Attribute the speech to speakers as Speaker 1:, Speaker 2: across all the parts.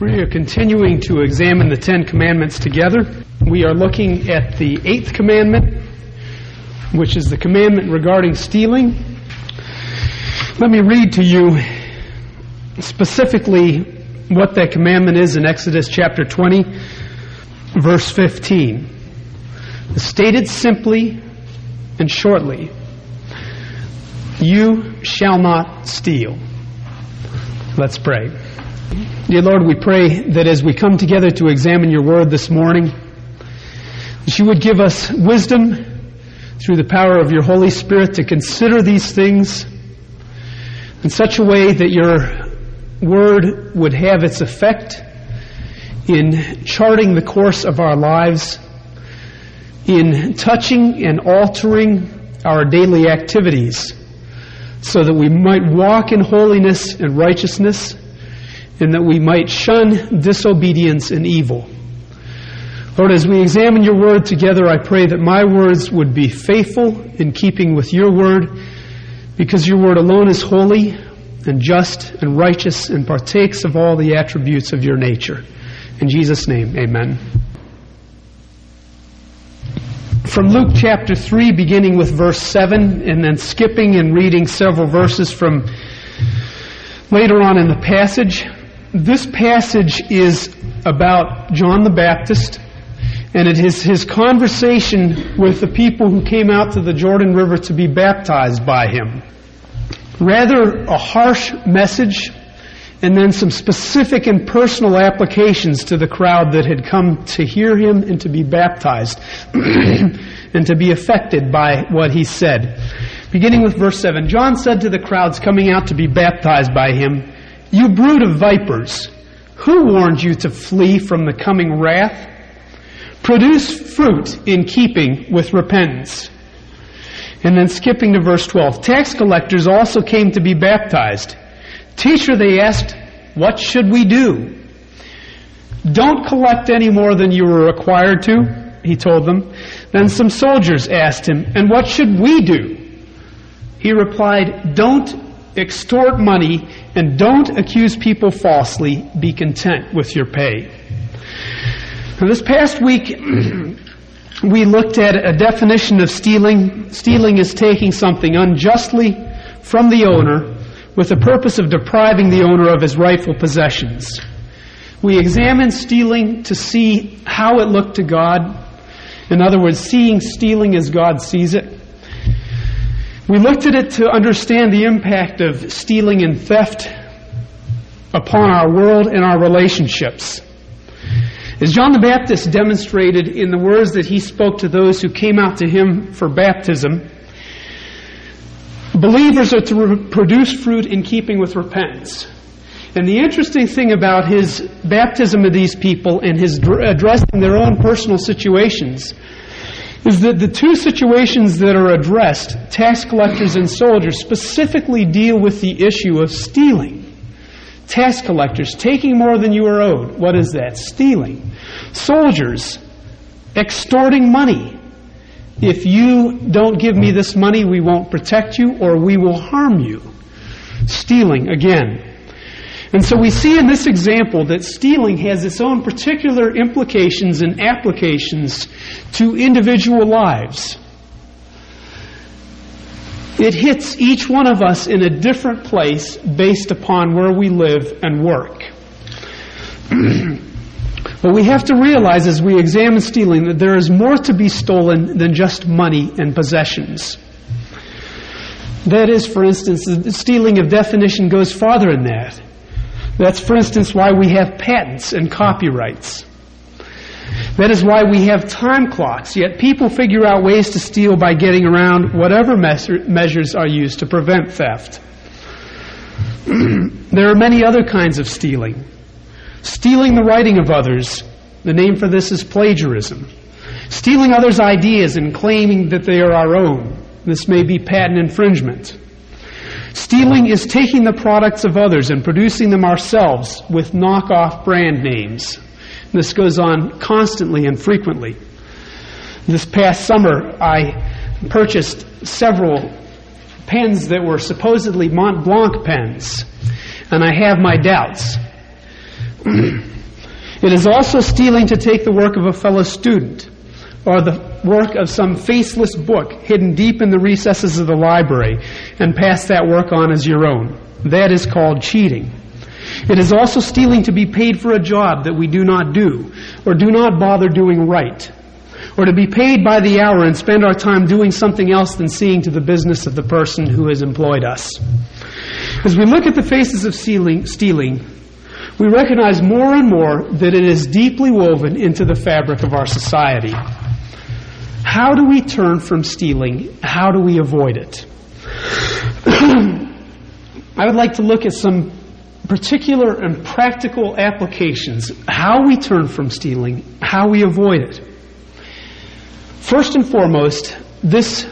Speaker 1: We are continuing to examine the Ten Commandments together. We are looking at the Eighth Commandment, which is the commandment regarding stealing. Let me read to you specifically what that commandment is in Exodus chapter 20, verse 15. Stated simply and shortly, you shall not steal. Let's pray. Dear Lord, we pray that as we come together to examine your word this morning, that you would give us wisdom through the power of your Holy Spirit to consider these things in such a way that your word would have its effect in charting the course of our lives, in touching and altering our daily activities, so that we might walk in holiness and righteousness and that we might shun disobedience and evil. Lord, as we examine your word together, I pray that my words would be faithful in keeping with your word, because your word alone is holy and just and righteous and partakes of all the attributes of your nature. In Jesus' name, amen. From Luke chapter 3, beginning with verse 7, and then skipping and reading several verses from later on in the passage, this passage is about John the Baptist, and it is his conversation with the people who came out to the Jordan River to be baptized by him. Rather a harsh message, and then some specific and personal applications to the crowd that had come to hear him and to be baptized, and to be affected by what he said. Beginning with verse 7, John said to the crowds coming out to be baptized by him, you brood of vipers, who warned you to flee from the coming wrath? Produce fruit in keeping with repentance. And then skipping to verse 12. Tax collectors also came to be baptized. Teacher, they asked, what should we do? Don't collect any more than you were required to, he told them. Then some soldiers asked him, and what should we do? He replied, don't extort money, and don't accuse people falsely. Be content with your pay. Now, this past week, we looked at a definition of stealing. Stealing is taking something unjustly from the owner with the purpose of depriving the owner of his rightful possessions. We examined stealing to see how it looked to God. In other words, seeing stealing as God sees it. We looked at it to understand the impact of stealing and theft upon our world and our relationships. As John the Baptist demonstrated in the words that he spoke to those who came out to him for baptism, believers are to produce fruit in keeping with repentance. And the interesting thing about his baptism of these people and his addressing their own personal situations is that the two situations that are addressed, tax collectors and soldiers, specifically deal with the issue of stealing. Tax collectors, taking more than you are owed. What is that? Stealing. Soldiers, extorting money. If you don't give me this money, we won't protect you or we will harm you. Stealing, again. And so we see in this example that stealing has its own particular implications and applications to individual lives. It hits each one of us in a different place based upon where we live and work. but we have to realize as we examine stealing that there is more to be stolen than just money and possessions. That is, for instance, the stealing of definition goes farther than that. That's, for instance, why we have patents and copyrights. That is why we have time clocks, yet people figure out ways to steal by getting around whatever measures are used to prevent theft. there are many other kinds of stealing. Stealing the writing of others, the name for this is plagiarism. Stealing others' ideas and claiming that they are our own. This may be patent infringement. Stealing is taking the products of others and producing them ourselves with knockoff brand names. This goes on constantly and frequently. This past summer, I purchased several pens that were supposedly Mont Blanc pens, and I have my doubts. it is also stealing to take the work of a fellow student or the work of some faceless book hidden deep in the recesses of the library and pass that work on as your own. That is called cheating. It is also stealing to be paid for a job that we do not do or do not bother doing right or to be paid by the hour and spend our time doing something else than seeing to the business of the person who has employed us. As we look at the faces of stealing, stealing we recognize more and more that it is deeply woven into the fabric of our society. How do we turn from stealing? How do we avoid it? I would like to look at some particular and practical applications, how we turn from stealing, how we avoid it. First and foremost, this,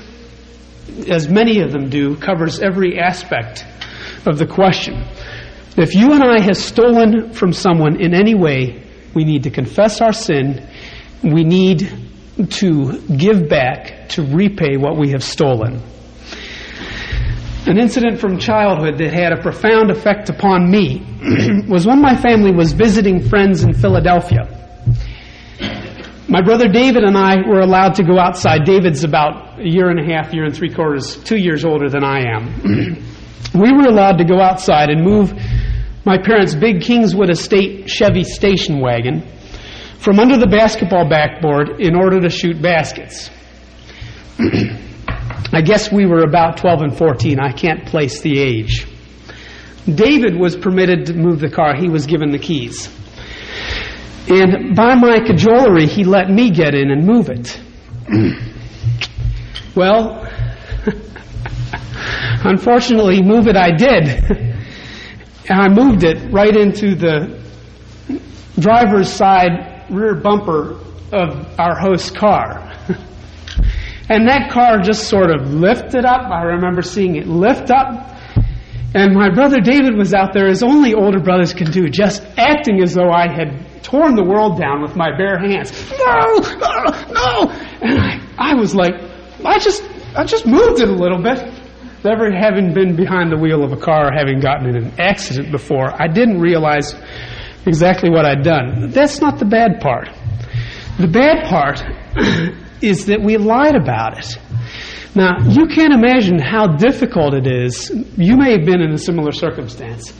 Speaker 1: as many of them do, covers every aspect of the question. If you and I have stolen from someone in any way, we need to confess our sin. We need to give back, to repay what we have stolen. An incident from childhood that had a profound effect upon me was when my family was visiting friends in Philadelphia. My brother David and I were allowed to go outside. David's about a year and a half, year and three quarters, two years older than I am. we were allowed to go outside and move my parents' big Kingswood Estate Chevy station wagon from under the basketball backboard in order to shoot baskets. I guess we were about 12 and 14. I can't place the age. David was permitted to move the car. He was given the keys. And by my cajolery, he let me get in and move it. well, unfortunately, move it I did. And I moved it right into the driver's side rear bumper of our host's car. and that car just sort of lifted up. I remember seeing it lift up. And my brother David was out there, as only older brothers can do, just acting as though I had torn the world down with my bare hands. No, no, no! And I, I was like, I just, I just moved it a little bit never having been behind the wheel of a car or having gotten in an accident before, I didn't realize exactly what I'd done. That's not the bad part. The bad part is that we lied about it. Now, you can't imagine how difficult it is. You may have been in a similar circumstance.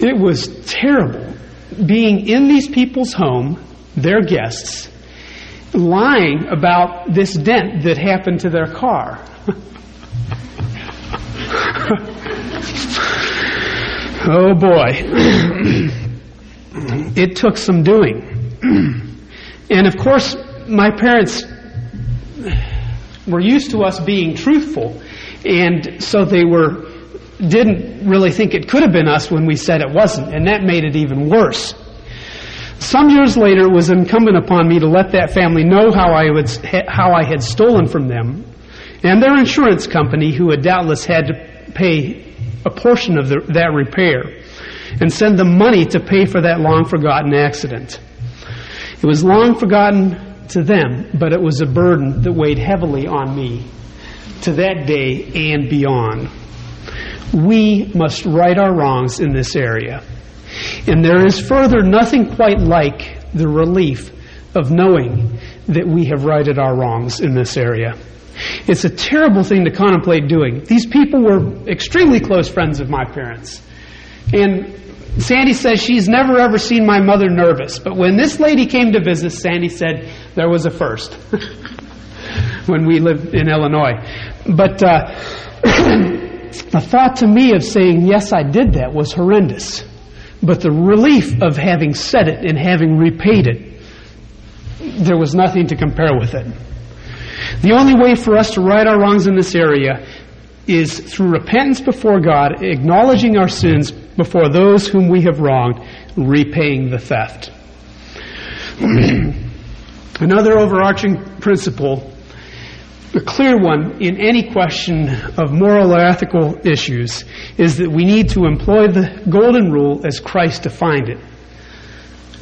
Speaker 1: It was terrible being in these people's home, their guests, lying about this dent that happened to their car. oh boy. it took some doing. and of course, my parents were used to us being truthful, and so they were didn't really think it could have been us when we said it wasn't, and that made it even worse. Some years later, it was incumbent upon me to let that family know how I, would, how I had stolen from them, and their insurance company, who had doubtless had to pay a portion of the, that repair and send them money to pay for that long forgotten accident. It was long forgotten to them, but it was a burden that weighed heavily on me to that day and beyond. We must right our wrongs in this area. And there is further nothing quite like the relief of knowing that we have righted our wrongs in this area. It's a terrible thing to contemplate doing. These people were extremely close friends of my parents. And Sandy says she's never ever seen my mother nervous. But when this lady came to visit, Sandy said there was a first when we lived in Illinois. But uh, the thought to me of saying, yes, I did that was horrendous. But the relief of having said it and having repaid it, there was nothing to compare with it. The only way for us to right our wrongs in this area is through repentance before God, acknowledging our sins before those whom we have wronged, repaying the theft. Another overarching principle, a clear one in any question of moral or ethical issues, is that we need to employ the golden rule as Christ defined it.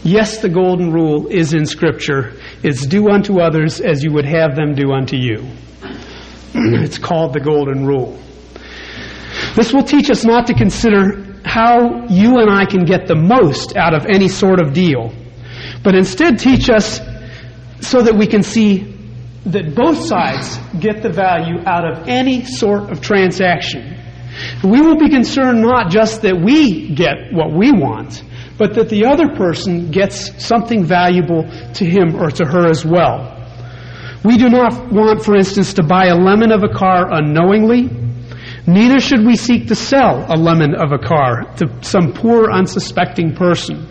Speaker 1: Yes, the golden rule is in Scripture. It's do unto others as you would have them do unto you. it's called the golden rule. This will teach us not to consider how you and I can get the most out of any sort of deal, but instead teach us so that we can see that both sides get the value out of any sort of transaction. We will be concerned not just that we get what we want, but that the other person gets something valuable to him or to her as well. We do not want, for instance, to buy a lemon of a car unknowingly. Neither should we seek to sell a lemon of a car to some poor, unsuspecting person.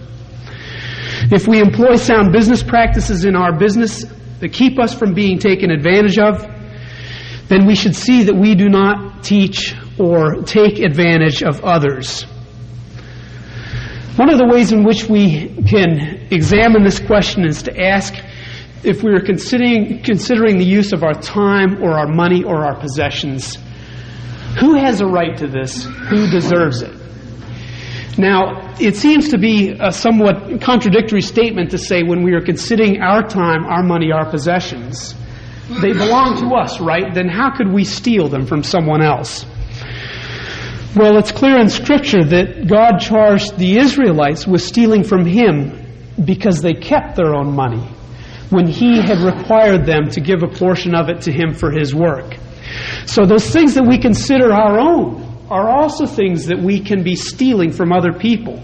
Speaker 1: If we employ sound business practices in our business that keep us from being taken advantage of, then we should see that we do not teach or take advantage of others. One of the ways in which we can examine this question is to ask if we are considering, considering the use of our time or our money or our possessions. Who has a right to this? Who deserves it? Now, it seems to be a somewhat contradictory statement to say when we are considering our time, our money, our possessions, they belong to us, right? Then how could we steal them from someone else? Well, it's clear in Scripture that God charged the Israelites with stealing from Him because they kept their own money when He had required them to give a portion of it to Him for His work. So those things that we consider our own are also things that we can be stealing from other people.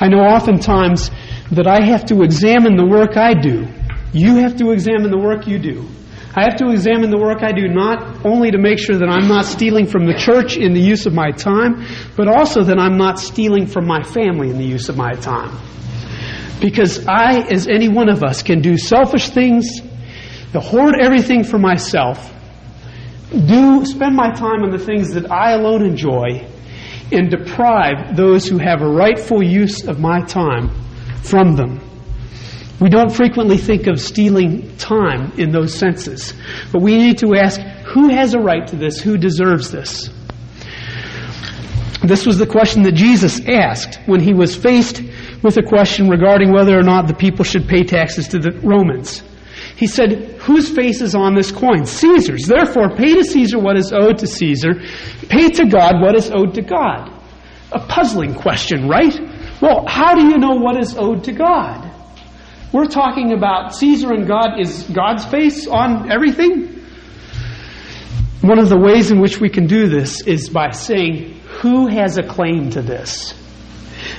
Speaker 1: I know oftentimes that I have to examine the work I do. You have to examine the work you do. I have to examine the work I do not only to make sure that I'm not stealing from the church in the use of my time, but also that I'm not stealing from my family in the use of my time. Because I, as any one of us, can do selfish things, to hoard everything for myself, do spend my time on the things that I alone enjoy, and deprive those who have a rightful use of my time from them. We don't frequently think of stealing time in those senses, but we need to ask who has a right to this? Who deserves this? This was the question that Jesus asked when he was faced with a question regarding whether or not the people should pay taxes to the Romans. He said, Whose face is on this coin? Caesar's. Therefore, pay to Caesar what is owed to Caesar, pay to God what is owed to God. A puzzling question, right? Well, how do you know what is owed to God? We're talking about Caesar and God. Is God's face on everything? One of the ways in which we can do this is by saying, Who has a claim to this?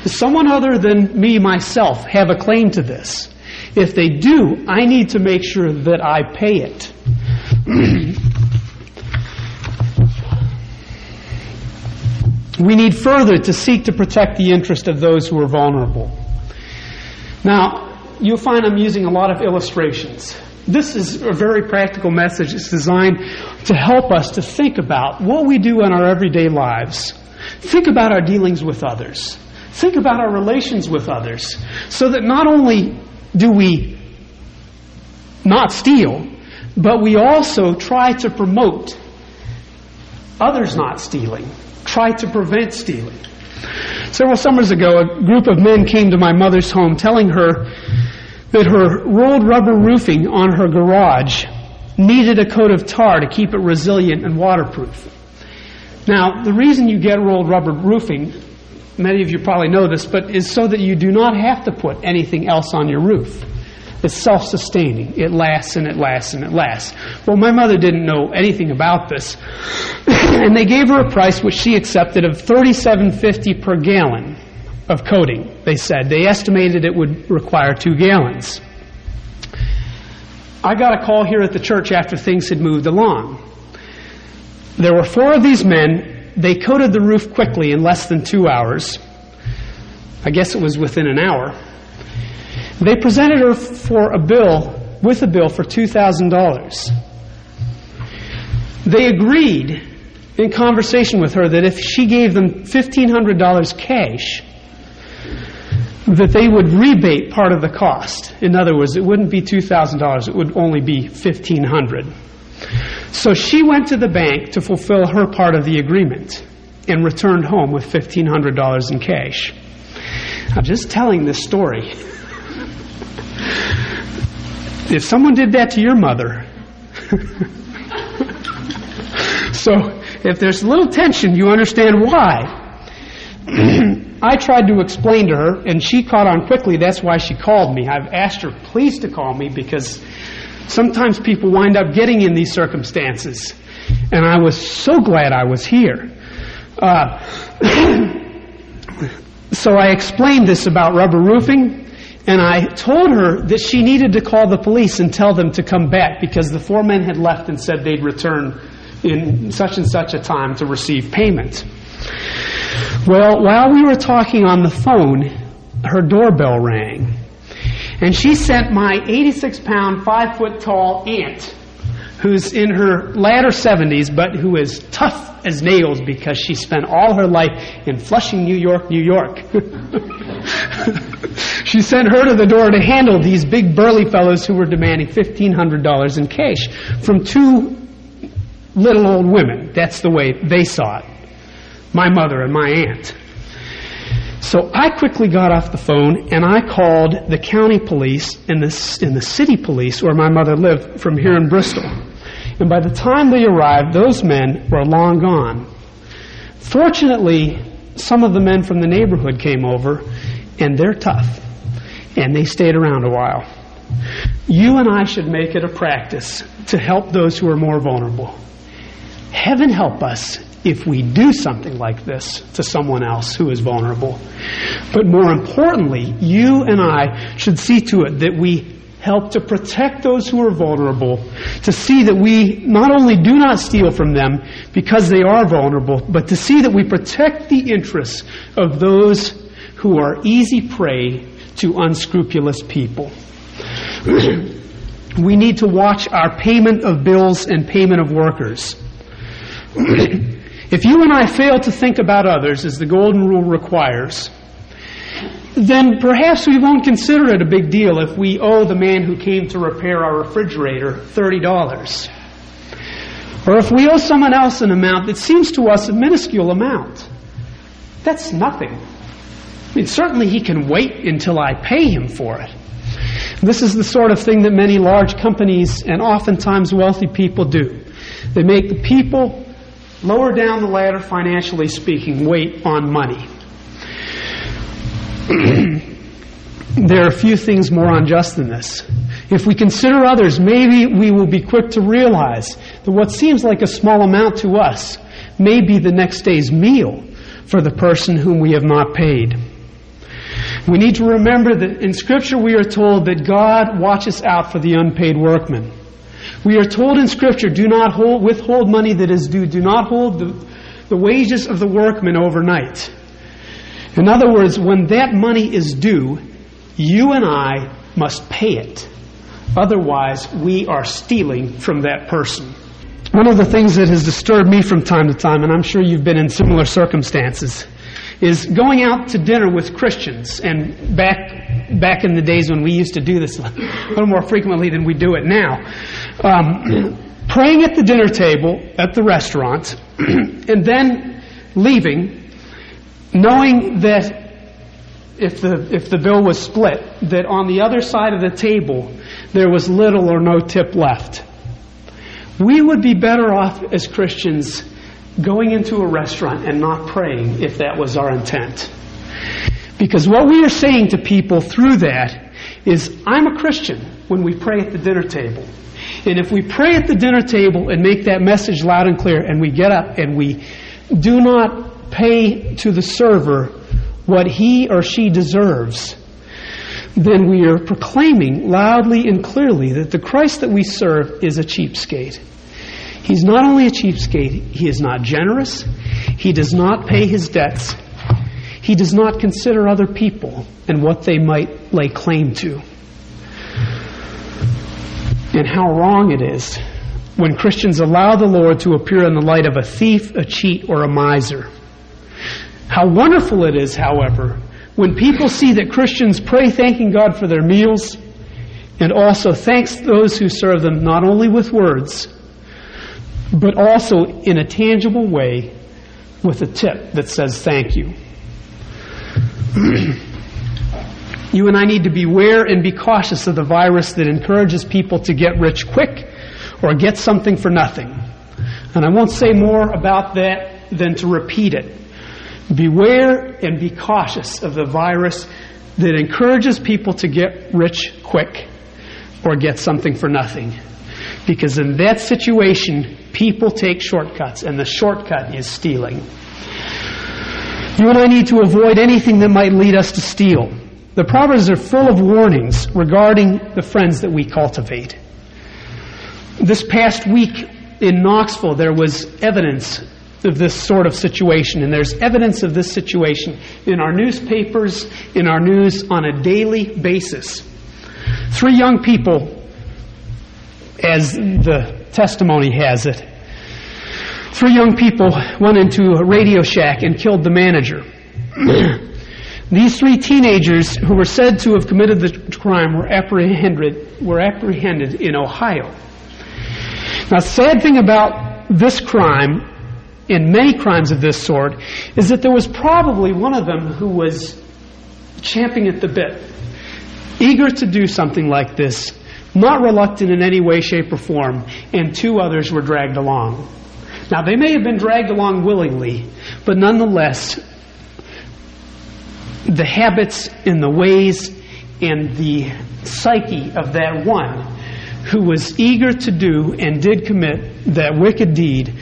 Speaker 1: Someone other than me, myself, have a claim to this? If they do, I need to make sure that I pay it. we need further to seek to protect the interest of those who are vulnerable. Now, you'll find I'm using a lot of illustrations. This is a very practical message. It's designed to help us to think about what we do in our everyday lives. Think about our dealings with others. Think about our relations with others. So that not only do we not steal, but we also try to promote others not stealing, try to prevent stealing. Several summers ago, a group of men came to my mother's home telling her that her rolled rubber roofing on her garage needed a coat of tar to keep it resilient and waterproof. Now, the reason you get rolled rubber roofing, many of you probably know this, but is so that you do not have to put anything else on your roof. It's self sustaining. It lasts and it lasts and it lasts. Well, my mother didn't know anything about this. and they gave her a price which she accepted of thirty-seven fifty per gallon of coating, they said. They estimated it would require two gallons. I got a call here at the church after things had moved along. There were four of these men. They coated the roof quickly in less than two hours. I guess it was within an hour. They presented her for a bill, with a bill for $2,000. They agreed in conversation with her that if she gave them $1,500 cash, that they would rebate part of the cost. In other words, it wouldn't be $2,000, it would only be $1,500. So she went to the bank to fulfill her part of the agreement and returned home with $1,500 in cash. I'm just telling this story. if someone did that to your mother, so if there's a little tension, you understand why. I tried to explain to her, and she caught on quickly. That's why she called me. I've asked her, please, to call me because sometimes people wind up getting in these circumstances. And I was so glad I was here. Uh, so I explained this about rubber roofing, and I told her that she needed to call the police and tell them to come back because the four men had left and said they'd return in such and such a time to receive payment. Well, while we were talking on the phone, her doorbell rang. And she sent my 86 pound, 5 foot tall aunt, who's in her latter 70s, but who is tough as nails because she spent all her life in Flushing, New York, New York. she sent her to the door to handle these big burly fellows who were demanding $1,500 in cash from two little old women. That's the way they saw it. My mother and my aunt. So I quickly got off the phone and I called the county police and the, and the city police where my mother lived from here in Bristol. And by the time they arrived, those men were long gone. Fortunately, some of the men from the neighborhood came over and they're tough. And they stayed around a while. You and I should make it a practice to help those who are more vulnerable. Heaven help us if we do something like this to someone else who is vulnerable. But more importantly, you and I should see to it that we help to protect those who are vulnerable, to see that we not only do not steal from them because they are vulnerable, but to see that we protect the interests of those who are easy prey to unscrupulous people. we need to watch our payment of bills and payment of workers. If you and I fail to think about others as the golden rule requires, then perhaps we won't consider it a big deal if we owe the man who came to repair our refrigerator $30. Or if we owe someone else an amount that seems to us a minuscule amount. That's nothing. I mean, certainly he can wait until I pay him for it. This is the sort of thing that many large companies and oftentimes wealthy people do. They make the people lower down the ladder, financially speaking, wait on money. there are few things more unjust than this. If we consider others, maybe we will be quick to realize that what seems like a small amount to us may be the next day's meal for the person whom we have not paid. We need to remember that in Scripture we are told that God watches out for the unpaid workman. We are told in Scripture, do not hold, withhold money that is due. Do not hold the, the wages of the workman overnight. In other words, when that money is due, you and I must pay it. Otherwise, we are stealing from that person. One of the things that has disturbed me from time to time, and I'm sure you've been in similar circumstances, is going out to dinner with Christians. And back back in the days when we used to do this a little more frequently than we do it now, um, praying at the dinner table at the restaurant, and then leaving, knowing that if the if the bill was split, that on the other side of the table there was little or no tip left. We would be better off as Christians going into a restaurant and not praying if that was our intent. Because what we are saying to people through that is, I'm a Christian when we pray at the dinner table. And if we pray at the dinner table and make that message loud and clear, and we get up and we do not pay to the server what he or she deserves, then we are proclaiming loudly and clearly that the Christ that we serve is a cheapskate. He's not only a cheapskate, he is not generous, he does not pay his debts, he does not consider other people and what they might lay claim to. And how wrong it is when Christians allow the Lord to appear in the light of a thief, a cheat, or a miser. How wonderful it is, however, when people see that Christians pray thanking God for their meals and also thanks those who serve them not only with words, but also in a tangible way with a tip that says thank you. you and I need to beware and be cautious of the virus that encourages people to get rich quick or get something for nothing. And I won't say more about that than to repeat it. Beware and be cautious of the virus that encourages people to get rich quick or get something for nothing. Because in that situation, people take shortcuts, and the shortcut is stealing. You and I need to avoid anything that might lead us to steal. The Proverbs are full of warnings regarding the friends that we cultivate. This past week in Knoxville, there was evidence of this sort of situation, and there's evidence of this situation in our newspapers, in our news on a daily basis. Three young people, as the testimony has it, three young people went into a Radio Shack and killed the manager. These three teenagers who were said to have committed the crime were apprehended, were apprehended in Ohio. Now, sad thing about this crime and many crimes of this sort is that there was probably one of them who was champing at the bit, eager to do something like this, not reluctant in any way, shape, or form, and two others were dragged along. Now, they may have been dragged along willingly, but nonetheless, the habits and the ways and the psyche of that one who was eager to do and did commit that wicked deed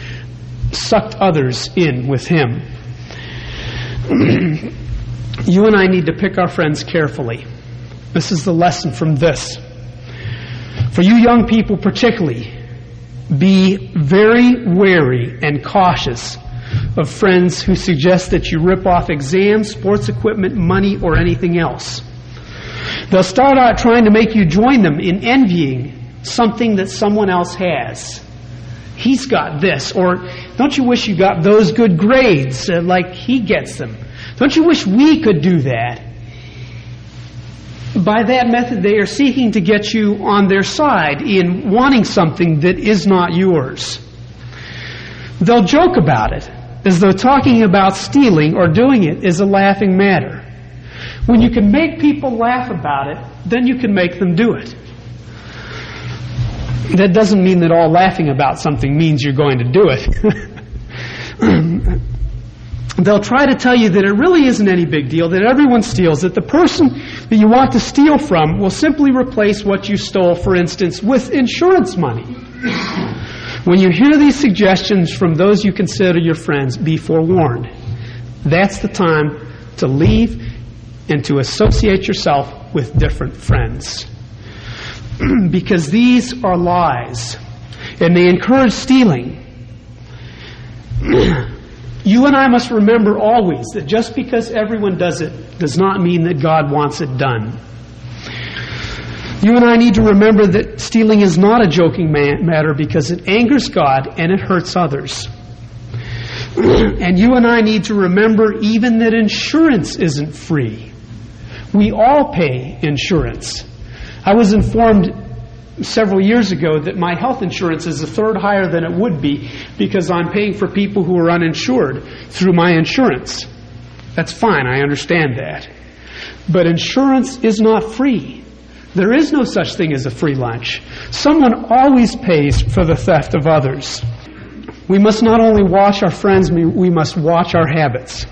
Speaker 1: sucked others in with him. you and I need to pick our friends carefully. This is the lesson from this. For you young people, particularly, be very wary and cautious of friends who suggest that you rip off exams, sports equipment, money, or anything else. They'll start out trying to make you join them in envying something that someone else has. He's got this. Or don't you wish you got those good grades uh, like he gets them? Don't you wish we could do that? By that method, they are seeking to get you on their side in wanting something that is not yours. They'll joke about it as though talking about stealing or doing it is a laughing matter. When you can make people laugh about it, then you can make them do it. That doesn't mean that all laughing about something means you're going to do it. They'll try to tell you that it really isn't any big deal, that everyone steals, that the person that you want to steal from will simply replace what you stole, for instance, with insurance money. When you hear these suggestions from those you consider your friends, be forewarned. That's the time to leave and to associate yourself with different friends. because these are lies and they encourage stealing. you and I must remember always that just because everyone does it does not mean that God wants it done. You and I need to remember that stealing is not a joking matter because it angers God and it hurts others. and you and I need to remember even that insurance isn't free. We all pay insurance. I was informed several years ago that my health insurance is a third higher than it would be because I'm paying for people who are uninsured through my insurance. That's fine, I understand that. But insurance is not free. There is no such thing as a free lunch. Someone always pays for the theft of others. We must not only watch our friends, we must watch our habits.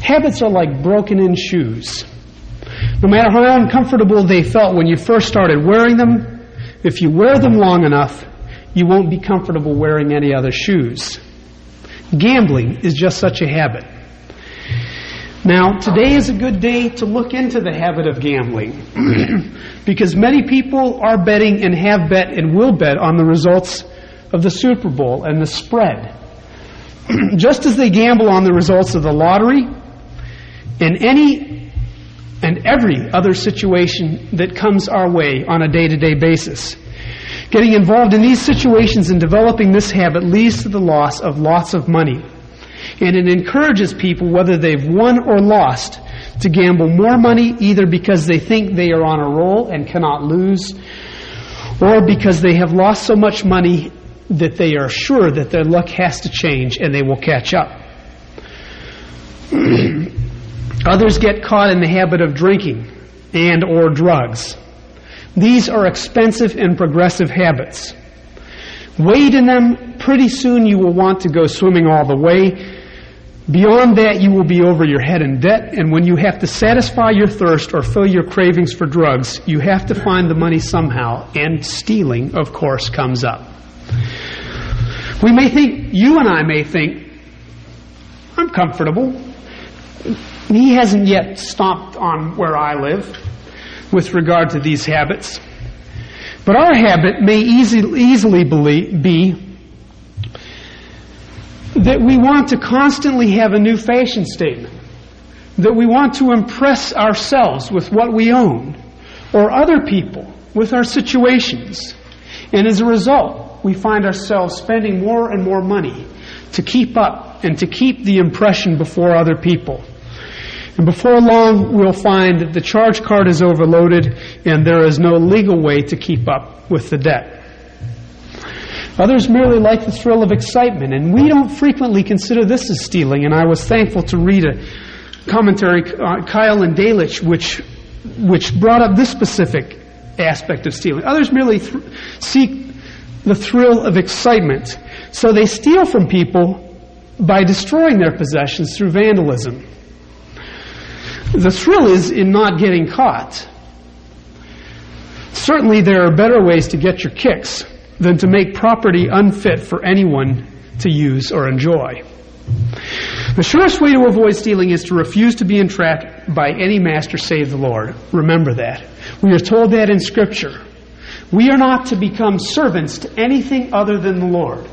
Speaker 1: Habits are like broken in shoes. No matter how uncomfortable they felt when you first started wearing them, if you wear them long enough, you won't be comfortable wearing any other shoes. Gambling is just such a habit. Now, today is a good day to look into the habit of gambling because many people are betting and have bet and will bet on the results of the Super Bowl and the spread. Just as they gamble on the results of the lottery and any and every other situation that comes our way on a day to day basis. Getting involved in these situations and developing this habit leads to the loss of lots of money and it encourages people, whether they've won or lost, to gamble more money either because they think they are on a roll and cannot lose, or because they have lost so much money that they are sure that their luck has to change and they will catch up. Others get caught in the habit of drinking and or drugs. These are expensive and progressive habits. Wade in them, pretty soon you will want to go swimming all the way Beyond that, you will be over your head in debt, and when you have to satisfy your thirst or fill your cravings for drugs, you have to find the money somehow, and stealing, of course, comes up. We may think, you and I may think, I'm comfortable. He hasn't yet stopped on where I live with regard to these habits. But our habit may easy, easily be that we want to constantly have a new fashion statement, that we want to impress ourselves with what we own, or other people with our situations. And as a result, we find ourselves spending more and more money to keep up and to keep the impression before other people. And before long, we'll find that the charge card is overloaded and there is no legal way to keep up with the debt. Others merely like the thrill of excitement, and we don't frequently consider this as stealing. And I was thankful to read a commentary, uh, Keil and Delitzsch, which, which brought up this specific aspect of stealing. Others merely th- seek the thrill of excitement. So they steal from people by destroying their possessions through vandalism. The thrill is in not getting caught. Certainly, there are better ways to get your kicks than to make property unfit for anyone to use or enjoy. The surest way to avoid stealing is to refuse to be entrapped by any master save the Lord. Remember that. We are told that in Scripture. We are not to become servants to anything other than the Lord,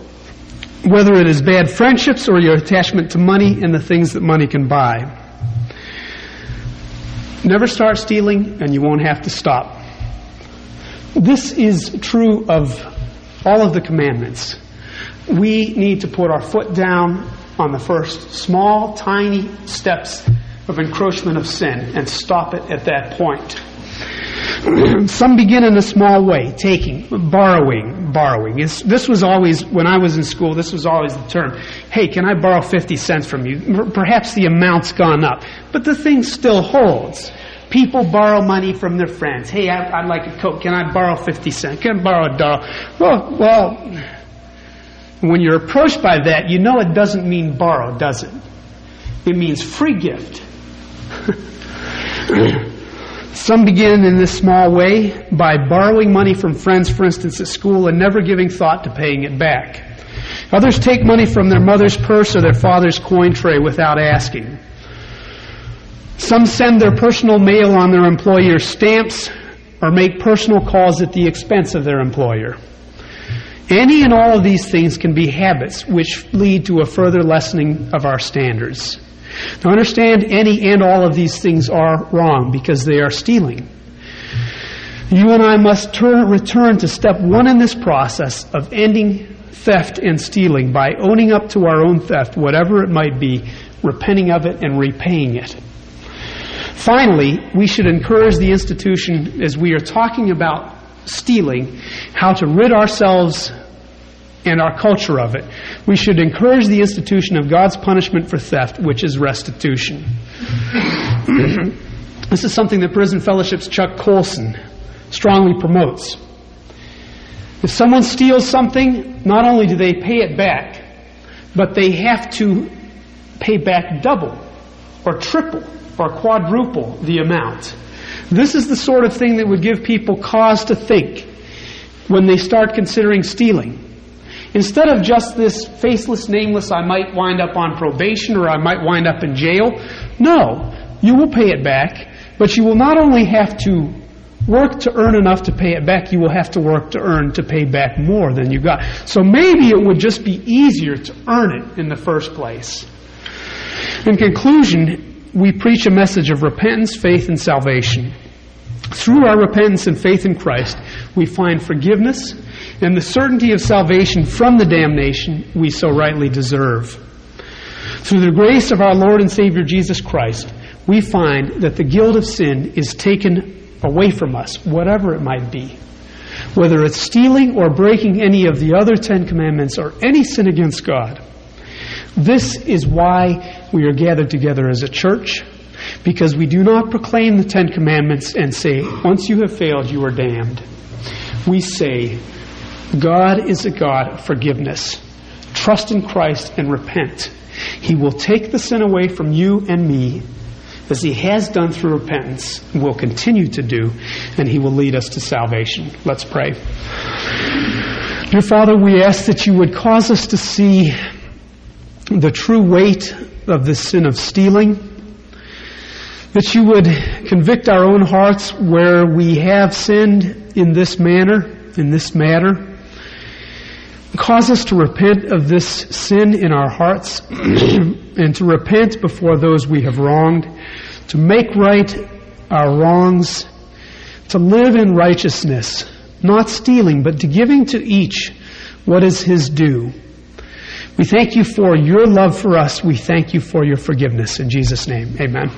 Speaker 1: whether it is bad friendships or your attachment to money and the things that money can buy. Never start stealing, and you won't have to stop. This is true of all of the commandments. We need to put our foot down on the first small, tiny steps of encroachment of sin and stop it at that point. Some begin in a small way, taking, borrowing, borrowing. It's, this was always, when I was in school, this was always the term, hey, can I borrow 50 cents from you? Perhaps the amount's gone up, but the thing still holds. People borrow money from their friends. Hey, I, would like a Coke. Can I borrow 50 cents? Can I borrow a dollar? Well, well, when you're approached by that, you know it doesn't mean borrow, does it? It means free gift. Some begin in this small way by borrowing money from friends, for instance, at school, and never giving thought to paying it back. Others take money from their mother's purse or their father's coin tray without asking. Some send their personal mail on their employer's stamps or make personal calls at the expense of their employer. Any and all of these things can be habits which lead to a further lessening of our standards. Now understand any and all of these things are wrong because they are stealing. You and I must turn, return to step one in this process of ending theft and stealing by owning up to our own theft, whatever it might be, repenting of it and repaying it. Finally, we should encourage the institution, as we are talking about stealing, how to rid ourselves and our culture of it. We should encourage the institution of God's punishment for theft, which is restitution. this is something that Prison Fellowship's Chuck Colson strongly promotes. If someone steals something, not only do they pay it back, but they have to pay back double or triple or quadruple the amount. This is the sort of thing that would give people cause to think when they start considering stealing. Instead of just this faceless, nameless, I might wind up on probation or I might wind up in jail, no, you will pay it back, but you will not only have to work to earn enough to pay it back, you will have to work to earn to pay back more than you got. So maybe it would just be easier to earn it in the first place. In conclusion, we preach a message of repentance, faith, and salvation. Through our repentance and faith in Christ, we find forgiveness and the certainty of salvation from the damnation we so rightly deserve. Through the grace of our Lord and Savior Jesus Christ, we find that the guilt of sin is taken away from us, whatever it might be. Whether it's stealing or breaking any of the other Ten Commandments or any sin against God. This is why we are gathered together as a church, because we do not proclaim the Ten Commandments and say, once you have failed, you are damned. We say, God is a God of forgiveness. Trust in Christ and repent. He will take the sin away from you and me as he has done through repentance and will continue to do, and he will lead us to salvation. Let's pray. Dear Father, we ask that you would cause us to see the true weight of the sin of stealing, that you would convict our own hearts where we have sinned in this manner, in this matter. Cause us to repent of this sin in our hearts and to repent before those we have wronged, to make right our wrongs, to live in righteousness, not stealing, but to giving to each what is his due. We thank you for your love for us. We thank you for your forgiveness. In Jesus' name, amen.